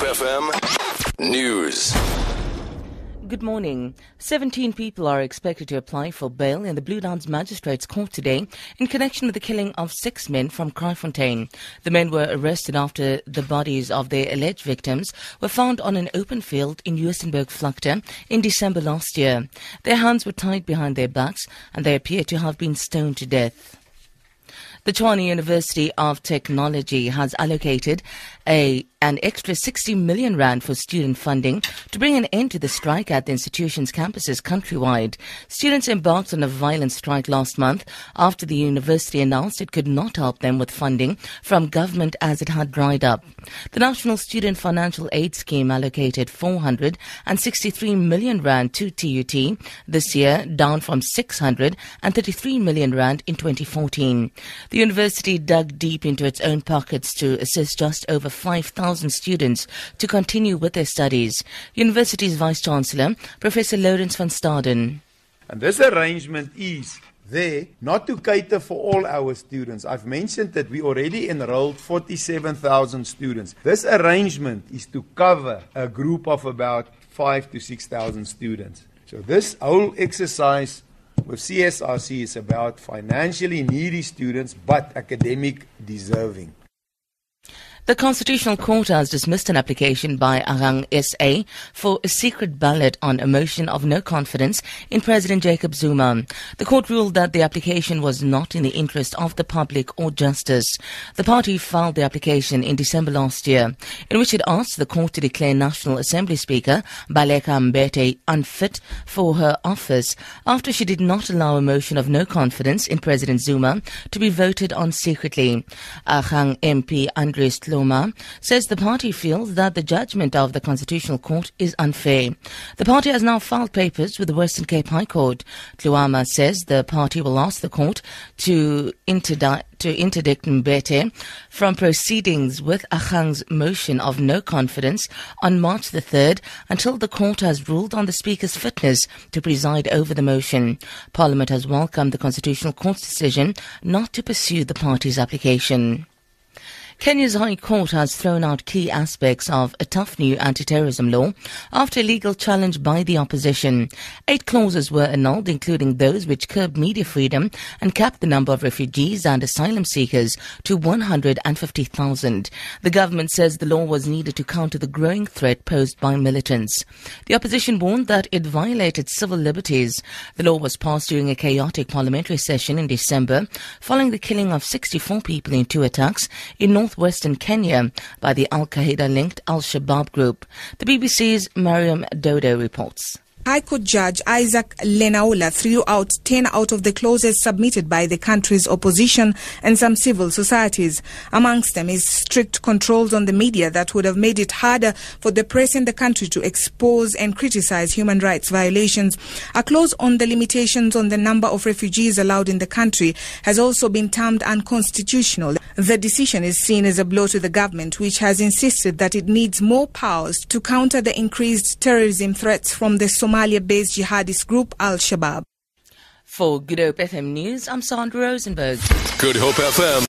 Hope FM News. Good morning. 17 people are expected to apply for bail in the Blue Downs Magistrates Court today in connection with the killing of six men from Kraaifontein. The men were arrested after the bodies of their alleged victims were found on an open field in Joostenberg Vlakte in December last year. Their hands were tied behind their backs and they appear to have been stoned to death. The Tshwane University of Technology has allocated a an extra 60 million rand for student funding to bring an end to the strike at the institution's campuses countrywide. Students embarked on a violent strike last month after the university announced it could not help them with funding from government as it had dried up. The National Student Financial Aid Scheme allocated 463 million rand to TUT this year, down from 633 million rand in 2014. The university dug deep into its own pockets to assist just over 5,000 1,000 students to continue with their studies. University's Vice Chancellor, Professor Lawrence van Staden. And this arrangement is there not to cater for all our students. I've mentioned that we already enrolled 47,000 students. This arrangement is to cover a group of about 5 to 6,000 students. So this whole exercise with CSRC is about financially needy students but academic deserving. The Constitutional Court has dismissed an application by Agang SA for a secret ballot on a motion of no confidence in President Jacob Zuma. The court ruled that the application was not in the interest of the public or justice. The party filed the application in December last year, in which it asked the court to declare National Assembly Speaker Baleka Mbete unfit for her office after she did not allow a motion of no confidence in President Zuma to be voted on secretly. Agang MP Andries Tlouamma says the party feels that the judgment of the Constitutional Court is unfair. The party has now filed papers with the Western Cape High Court. Tlouamma says the party will ask the court to interdict to interdict Mbete from proceedings with Agang's motion of no confidence on March the 3rd until the court has ruled on the Speaker's fitness to preside over the motion. Parliament has welcomed the Constitutional Court's decision not to pursue the party's application. Kenya's High Court has thrown out key aspects of a tough new anti-terrorism law after a legal challenge by the opposition. Eight clauses were annulled, including those which curb media freedom and capped the number of refugees and asylum seekers to 150,000. The government says the law was needed to counter the growing threat posed by militants. The opposition warned that it violated civil liberties. The law was passed during a chaotic parliamentary session in December following the killing of 64 people in two attacks in North northwestern Kenya by the Al Qaeda linked Al Shabaab group. The BBC's Mariam Dodo reports. High Court Judge Isaac Lenaola threw out 10 out of the clauses submitted by the country's opposition and some civil societies. Amongst them is strict controls on the media that would have made it harder for the press in the country to expose and criticize human rights violations. A clause on the limitations on the number of refugees allowed in the country has also been termed unconstitutional. The decision is seen as a blow to the government, which has insisted that it needs more powers to counter the increased terrorism threats from the Somalia Somalia based jihadist group Al Shabaab. For Good Hope FM News, I'm Sandra Rosenberg. Good Hope FM